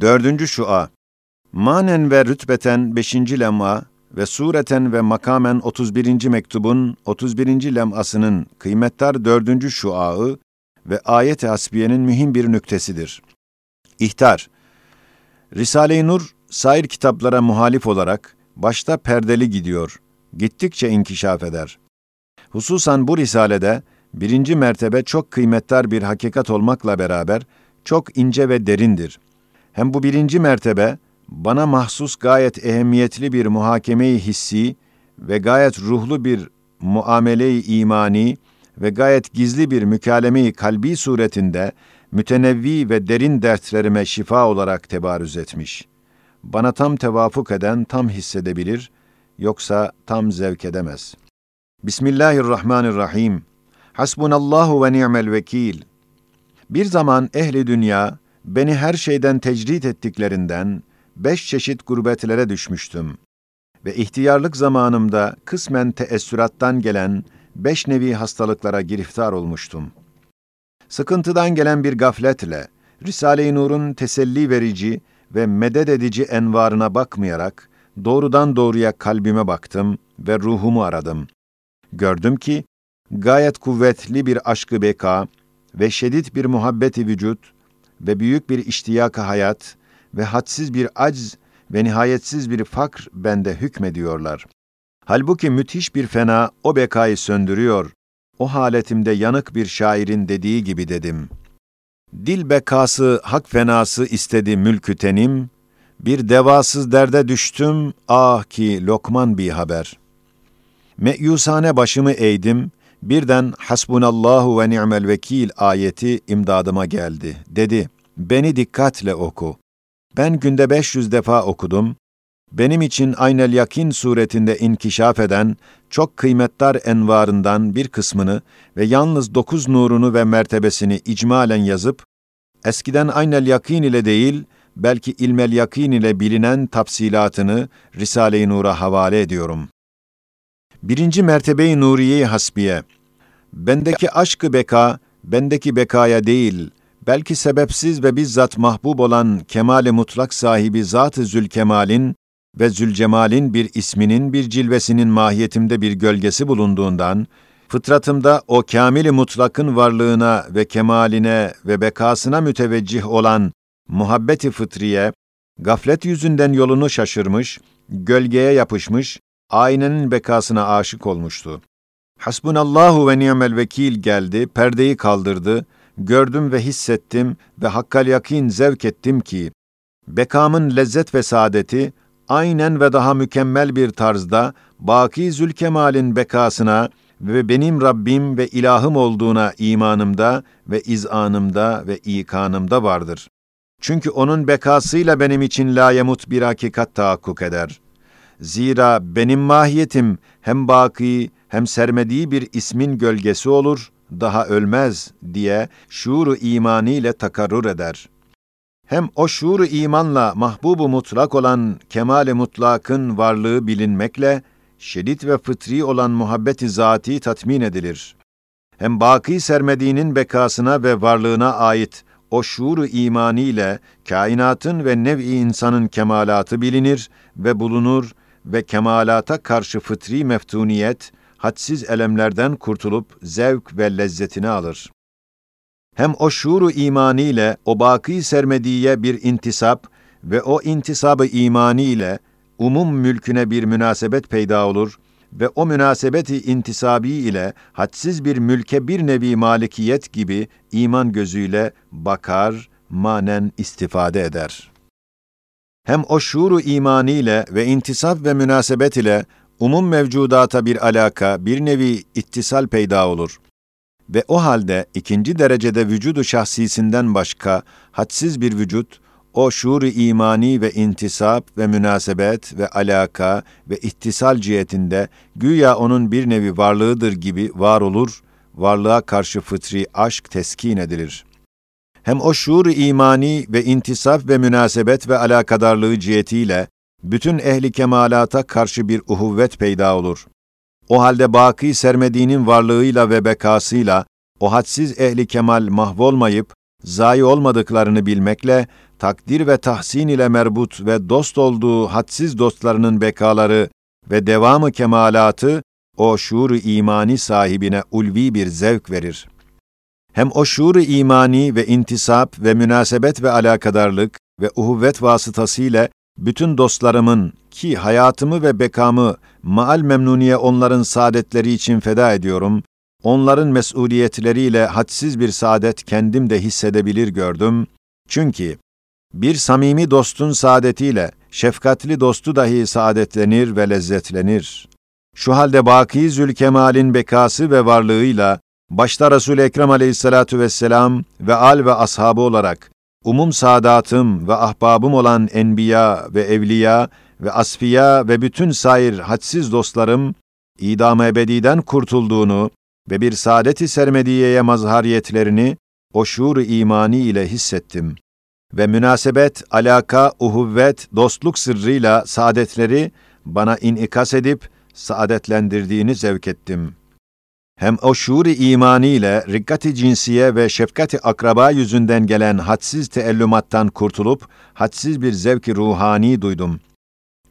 Dördüncü şua. Manen ve rütbeten beşinci lem'a ve sureten ve makamen 31. mektubun 31. lem'asının kıymettar dördüncü şuağı ve ayet-i hasbiyenin mühim bir nüktesidir. İhtar. Risale-i Nur, sair kitaplara muhalif olarak başta perdeli gidiyor, gittikçe inkişaf eder. Hususan bu risalede birinci mertebe çok kıymettar bir hakikat olmakla beraber çok ince ve derindir. Hem bu birinci mertebe bana mahsus gayet ehemmiyetli bir muhakeme-i hissi ve gayet ruhlu bir muamele-i imani ve gayet gizli bir mükalemeyi kalbi suretinde mütenevvi ve derin dertlerime şifa olarak tebarüz etmiş. Bana tam tevafuk eden tam hissedebilir, yoksa tam zevk edemez. Bismillahirrahmanirrahim. Hasbunallahu ve ni'mel vekil. Bir zaman ehli dünya beni her şeyden tecrit ettiklerinden beş çeşit gurbetlere düşmüştüm. Ve ihtiyarlık zamanımda kısmen teessürattan gelen beş nevi hastalıklara giriftar olmuştum. Sıkıntıdan gelen bir gafletle, Risale-i Nur'un teselli verici ve medet edici envarına bakmayarak, doğrudan doğruya kalbime baktım ve ruhumu aradım. Gördüm ki, gayet kuvvetli bir aşkı beka ve şiddet bir muhabbeti vücut ve büyük bir iştiyaka hayat ve hadsiz bir acz ve nihayetsiz bir fakr bende hükmediyorlar. Halbuki müthiş bir fena o bekayı söndürüyor. O haletimde yanık bir şairin dediği gibi dedim. Dil bekası hak fenası istedi mülkü tenim, bir devasız derde düştüm, ah ki lokman bir haber. Meyusane başımı eğdim, birden hasbunallahu ve ni'mel vekil ayeti imdadıma geldi. Dedi, beni dikkatle oku. Ben günde 500 defa okudum. Benim için aynel yakin suretinde inkişaf eden çok kıymetdar envarından bir kısmını ve yalnız dokuz nurunu ve mertebesini icmalen yazıp, eskiden aynel yakin ile değil, belki ilmel yakin ile bilinen tafsilatını Risale-i Nur'a havale ediyorum. Birinci mertebe-i Nuriye-i Hasbiye, bendeki aşkı beka, bendeki bekaya değil, belki sebepsiz ve bizzat mahbub olan kemale mutlak sahibi Zat-ı Zülkemal'in ve Zülcemal'in bir isminin bir cilvesinin mahiyetimde bir gölgesi bulunduğundan, fıtratımda o kamili mutlakın varlığına ve kemaline ve bekasına müteveccih olan muhabbeti fıtriye, gaflet yüzünden yolunu şaşırmış, gölgeye yapışmış, aynenin bekasına aşık olmuştu. Hasbunallahu ve ni'mel vekil geldi, perdeyi kaldırdı, gördüm ve hissettim ve hakkal yakin zevk ettim ki, bekamın lezzet ve saadeti, aynen ve daha mükemmel bir tarzda, Baki Zülkemal'in bekasına ve benim Rabbim ve ilahım olduğuna imanımda ve izanımda ve ikanımda vardır. Çünkü onun bekasıyla benim için layemut bir hakikat tahakkuk eder. Zira benim mahiyetim hem baki hem sermediği bir ismin gölgesi olur, daha ölmez diye şuuru imaniyle takarrur eder. Hem o şuuru imanla mahbubu mutlak olan kemal-i mutlakın varlığı bilinmekle, şiddet ve fıtri olan muhabbeti zati tatmin edilir. Hem baki sermediğinin bekasına ve varlığına ait o şuuru imaniyle kainatın ve nev-i insanın kemalatı bilinir ve bulunur ve kemalata karşı fıtri meftuniyet, hadsiz elemlerden kurtulup zevk ve lezzetini alır. Hem o şuuru imani ile o baki sermediye bir intisap ve o intisabı imani ile umum mülküne bir münasebet peyda olur ve o münasebeti intisabi ile hadsiz bir mülke bir nevi malikiyet gibi iman gözüyle bakar, manen istifade eder. Hem o şuuru imani ile ve intisap ve münasebet ile umum mevcudata bir alaka, bir nevi ittisal peyda olur. Ve o halde ikinci derecede vücudu şahsisinden başka hadsiz bir vücut, o şuur imani ve intisap ve münasebet ve alaka ve ittisal cihetinde güya onun bir nevi varlığıdır gibi var olur, varlığa karşı fıtri aşk teskin edilir. Hem o şuur imani ve intisap ve münasebet ve alakadarlığı cihetiyle bütün ehli kemalata karşı bir uhuvvet peyda olur. O halde baki sermediğinin varlığıyla ve bekasıyla o hadsiz ehli kemal mahvolmayıp zayi olmadıklarını bilmekle takdir ve tahsin ile merbut ve dost olduğu hadsiz dostlarının bekaları ve devamı kemalatı o şuur imani sahibine ulvi bir zevk verir. Hem o şuur imani ve intisap ve münasebet ve alakadarlık ve uhuvvet vasıtasıyla bütün dostlarımın ki hayatımı ve bekamı maal memnuniye onların saadetleri için feda ediyorum, onların mesuliyetleriyle hadsiz bir saadet kendim de hissedebilir gördüm. Çünkü bir samimi dostun saadetiyle şefkatli dostu dahi saadetlenir ve lezzetlenir. Şu halde Baki Zülkemal'in bekası ve varlığıyla başta Resul Ekrem Aleyhissalatu vesselam ve al ve ashabı olarak umum saadatım ve ahbabım olan enbiya ve evliya ve asfiya ve bütün sair hadsiz dostlarım idam ebediden kurtulduğunu ve bir saadet-i sermediyeye mazhariyetlerini o şuur imani ile hissettim. Ve münasebet, alaka, uhuvvet, dostluk sırrıyla saadetleri bana inikas edip saadetlendirdiğini zevk ettim. Hem o şuur imani ile rikkati cinsiye ve şefkati akraba yüzünden gelen hadsiz teellümattan kurtulup hadsiz bir zevki ruhani duydum.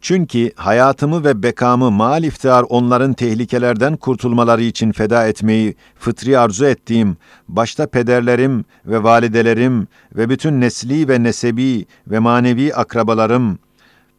Çünkü hayatımı ve bekamı mal iftihar onların tehlikelerden kurtulmaları için feda etmeyi fıtri arzu ettiğim, başta pederlerim ve validelerim ve bütün nesli ve nesebi ve manevi akrabalarım,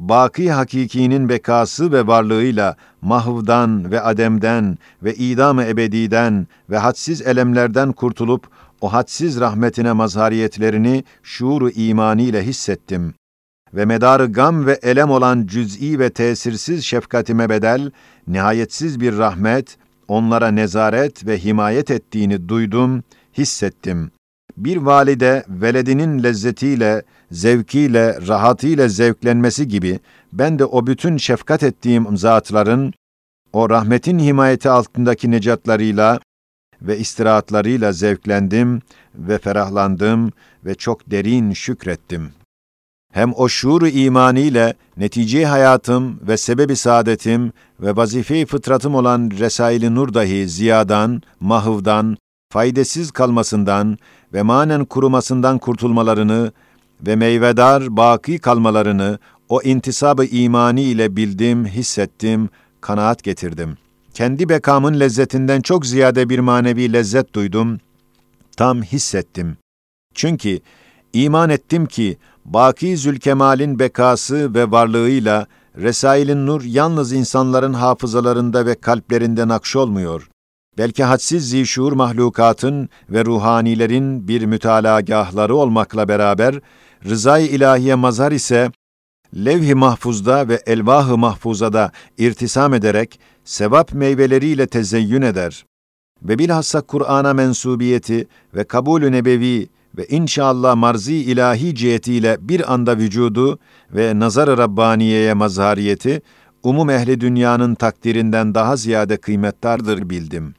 baki hakikinin bekası ve varlığıyla mahvdan ve ademden ve idam-ı ebediden ve hadsiz elemlerden kurtulup o hadsiz rahmetine mazhariyetlerini şuuru imaniyle hissettim ve medarı gam ve elem olan cüz'i ve tesirsiz şefkatime bedel, nihayetsiz bir rahmet, onlara nezaret ve himayet ettiğini duydum, hissettim. Bir valide veledinin lezzetiyle, zevkiyle, rahatıyla zevklenmesi gibi, ben de o bütün şefkat ettiğim zatların, o rahmetin himayeti altındaki necatlarıyla ve istirahatlarıyla zevklendim ve ferahlandım ve çok derin şükrettim.'' hem o şuur imaniyle netice hayatım ve sebebi saadetim ve vazife fıtratım olan Resail-i Nur dahi ziyadan, mahvdan, faydasız kalmasından ve manen kurumasından kurtulmalarını ve meyvedar baki kalmalarını o intisabı imani ile bildim, hissettim, kanaat getirdim. Kendi bekamın lezzetinden çok ziyade bir manevi lezzet duydum, tam hissettim. Çünkü iman ettim ki Baki Zülkemal'in bekası ve varlığıyla Resail'in nur yalnız insanların hafızalarında ve kalplerinde nakşolmuyor. Belki hadsiz zişur mahlukatın ve ruhanilerin bir mütalagahları olmakla beraber, rızay ilahiye mazhar ise, levh-i mahfuzda ve elvah-ı mahfuzada irtisam ederek, sevap meyveleriyle tezeyyün eder. Ve bilhassa Kur'an'a mensubiyeti ve kabul-ü nebevi ve inşallah marzi ilahi cihetiyle bir anda vücudu ve nazar-ı Rabbaniye'ye mazhariyeti, umum ehli dünyanın takdirinden daha ziyade kıymettardır bildim.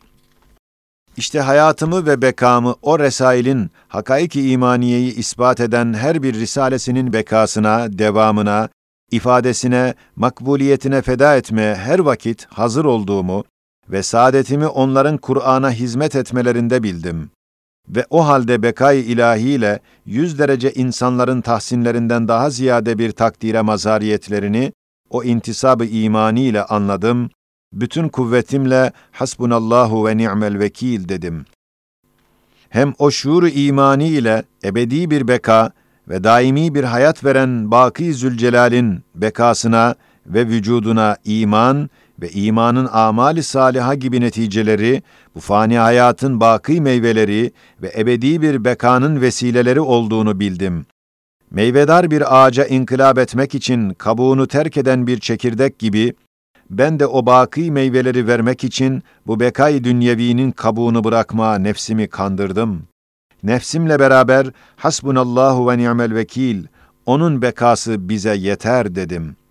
İşte hayatımı ve bekamı o resailin hakaiki imaniyeyi ispat eden her bir risalesinin bekasına, devamına, ifadesine, makbuliyetine feda etmeye her vakit hazır olduğumu ve saadetimi onların Kur'an'a hizmet etmelerinde bildim. Ve o halde bekay ilahiyle yüz derece insanların tahsinlerinden daha ziyade bir takdire mazariyetlerini o intisabı imani ile anladım, bütün kuvvetimle hasbunallahu ve ni'mel vekil dedim. Hem o şuur imani ile ebedi bir beka ve daimi bir hayat veren Baki Zülcelal'in bekasına ve vücuduna iman ve imanın amali saliha gibi neticeleri, bu fani hayatın baki meyveleri ve ebedi bir bekanın vesileleri olduğunu bildim. Meyvedar bir ağaca inkılap etmek için kabuğunu terk eden bir çekirdek gibi, ben de o baki meyveleri vermek için bu bekay dünyevinin kabuğunu bırakma nefsimi kandırdım. Nefsimle beraber hasbunallahu ve ni'mel vekil, onun bekası bize yeter dedim.''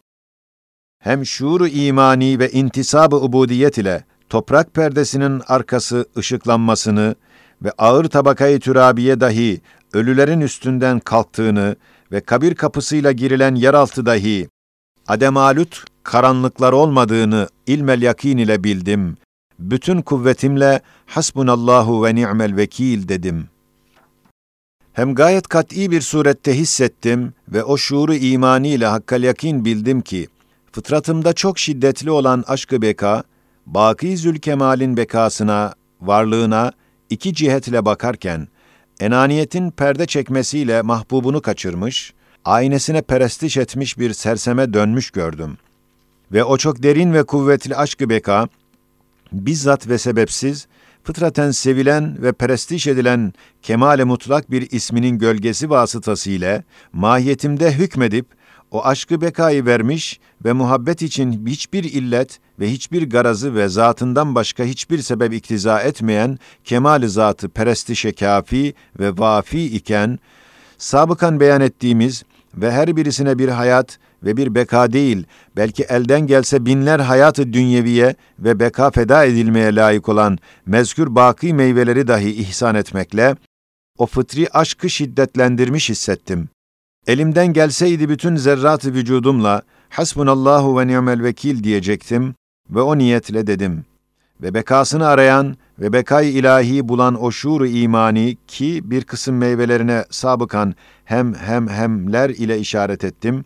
hem şuuru imani ve intisabı ubudiyet ile toprak perdesinin arkası ışıklanmasını ve ağır tabakayı türabiye dahi ölülerin üstünden kalktığını ve kabir kapısıyla girilen yeraltı dahi ademalut karanlıklar olmadığını ilmel yakin ile bildim. Bütün kuvvetimle hasbunallahu ve ni'mel vekil dedim. Hem gayet kat'i bir surette hissettim ve o şuuru imaniyle hakkal yakin bildim ki, fıtratımda çok şiddetli olan aşkı beka, Baki Zülkemal'in bekasına, varlığına iki cihetle bakarken, enaniyetin perde çekmesiyle mahbubunu kaçırmış, aynesine perestiş etmiş bir serseme dönmüş gördüm. Ve o çok derin ve kuvvetli aşkı beka, bizzat ve sebepsiz, fıtraten sevilen ve perestiş edilen kemale mutlak bir isminin gölgesi vasıtasıyla mahiyetimde hükmedip o aşkı bekayı vermiş ve muhabbet için hiçbir illet ve hiçbir garazı ve zatından başka hiçbir sebep iktiza etmeyen kemal zatı perestişe kafi ve vafi iken, sabıkan beyan ettiğimiz ve her birisine bir hayat ve bir beka değil, belki elden gelse binler hayatı dünyeviye ve beka feda edilmeye layık olan mezkür baki meyveleri dahi ihsan etmekle, o fıtri aşkı şiddetlendirmiş hissettim. Elimden gelseydi bütün zerrat-ı vücudumla hasbunallahu ve ni'mel vekil diyecektim ve o niyetle dedim. Ve bekasını arayan ve bekay ilahi bulan o şuur imani ki bir kısım meyvelerine sabıkan hem hem hemler ile işaret ettim,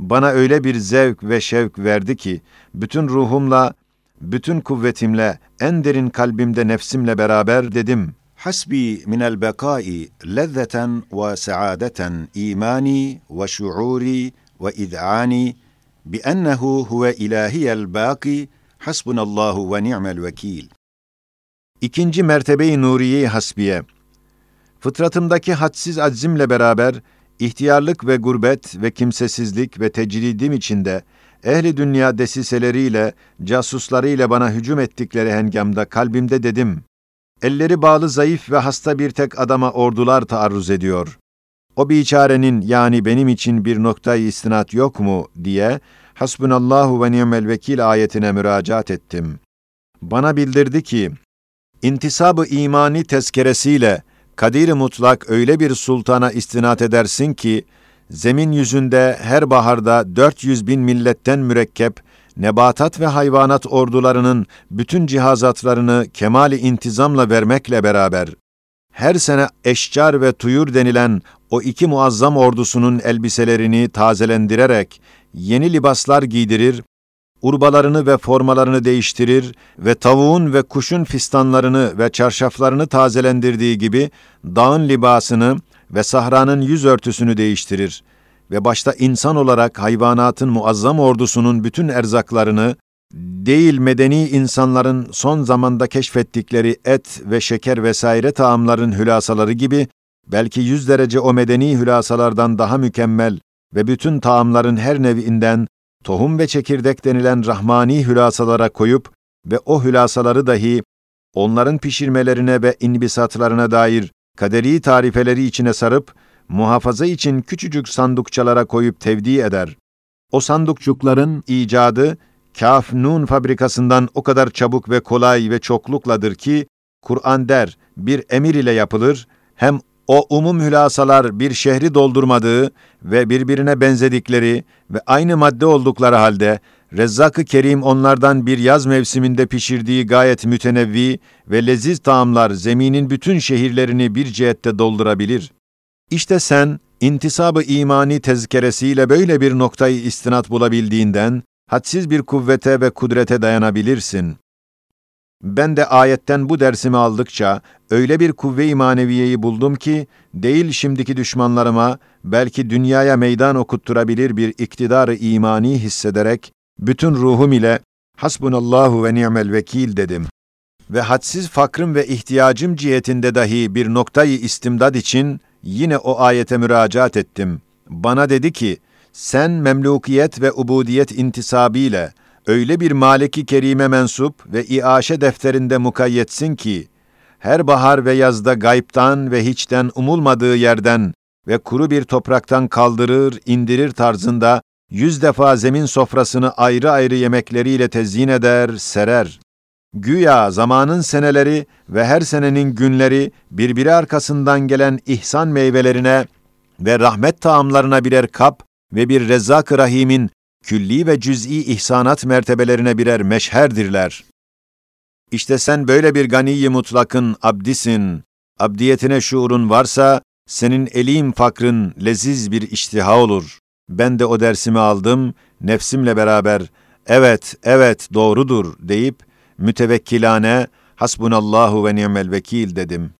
bana öyle bir zevk ve şevk verdi ki bütün ruhumla, bütün kuvvetimle, en derin kalbimde nefsimle beraber dedim. Hasbi minel bekai lezzeten ve saadeten imani ve şuuri ve id'ani bi ennehu huve ilahiyel baki hasbunallahu ve ni'mel vekil. İkinci mertebeyi nuriye hasbiye. Fıtratımdaki hadsiz aczimle beraber ihtiyarlık ve gurbet ve kimsesizlik ve tecridim içinde ehli dünya desiseleriyle, casuslarıyla bana hücum ettikleri hengamda kalbimde dedim. Elleri bağlı zayıf ve hasta bir tek adama ordular taarruz ediyor. O biçarenin yani benim için bir noktayı istinat yok mu diye Hasbunallahu ve ni'mel vekil ayetine müracaat ettim. Bana bildirdi ki, intisabı imani tezkeresiyle kadir mutlak öyle bir sultana istinat edersin ki, zemin yüzünde her baharda 400 bin milletten mürekkep, nebatat ve hayvanat ordularının bütün cihazatlarını kemali intizamla vermekle beraber, her sene eşcar ve tuyur denilen o iki muazzam ordusunun elbiselerini tazelendirerek, yeni libaslar giydirir, urbalarını ve formalarını değiştirir ve tavuğun ve kuşun fistanlarını ve çarşaflarını tazelendirdiği gibi dağın libasını ve sahranın yüz örtüsünü değiştirir ve başta insan olarak hayvanatın muazzam ordusunun bütün erzaklarını, değil medeni insanların son zamanda keşfettikleri et ve şeker vesaire taamların hülasaları gibi, belki yüz derece o medeni hülasalardan daha mükemmel ve bütün taamların her nevinden tohum ve çekirdek denilen rahmani hülasalara koyup ve o hülasaları dahi onların pişirmelerine ve inbisatlarına dair kaderi tarifeleri içine sarıp, muhafaza için küçücük sandukçalara koyup tevdi eder. O sandukçukların icadı, Kaf Nun fabrikasından o kadar çabuk ve kolay ve çokluklandır ki, Kur'an der, bir emir ile yapılır, hem o umum hülasalar bir şehri doldurmadığı ve birbirine benzedikleri ve aynı madde oldukları halde, Rezzak-ı Kerim onlardan bir yaz mevsiminde pişirdiği gayet mütenevvi ve leziz taamlar zeminin bütün şehirlerini bir cihette doldurabilir. İşte sen, intisabı imani tezkeresiyle böyle bir noktayı istinat bulabildiğinden, hadsiz bir kuvvete ve kudrete dayanabilirsin. Ben de ayetten bu dersimi aldıkça öyle bir kuvve-i buldum ki değil şimdiki düşmanlarıma belki dünyaya meydan okutturabilir bir iktidarı imani hissederek bütün ruhum ile hasbunallahu ve ni'mel vekil dedim. Ve hadsiz fakrım ve ihtiyacım cihetinde dahi bir noktayı istimdad için yine o ayete müracaat ettim. Bana dedi ki, sen memlukiyet ve ubudiyet intisabiyle öyle bir maleki kerime mensup ve iaşe defterinde mukayyetsin ki, her bahar ve yazda gayiptan ve hiçten umulmadığı yerden ve kuru bir topraktan kaldırır, indirir tarzında yüz defa zemin sofrasını ayrı ayrı yemekleriyle tezyin eder, serer. Güya zamanın seneleri ve her senenin günleri birbiri arkasından gelen ihsan meyvelerine ve rahmet taamlarına birer kap ve bir Rezzak-ı Rahim'in külli ve cüz'i ihsanat mertebelerine birer meşherdirler. İşte sen böyle bir ganiyi mutlakın abdisin, abdiyetine şuurun varsa, senin elim fakrın leziz bir iştiha olur. Ben de o dersimi aldım, nefsimle beraber evet, evet doğrudur deyip mütevekkilane hasbunallahu ve ni'mel vekil dedim.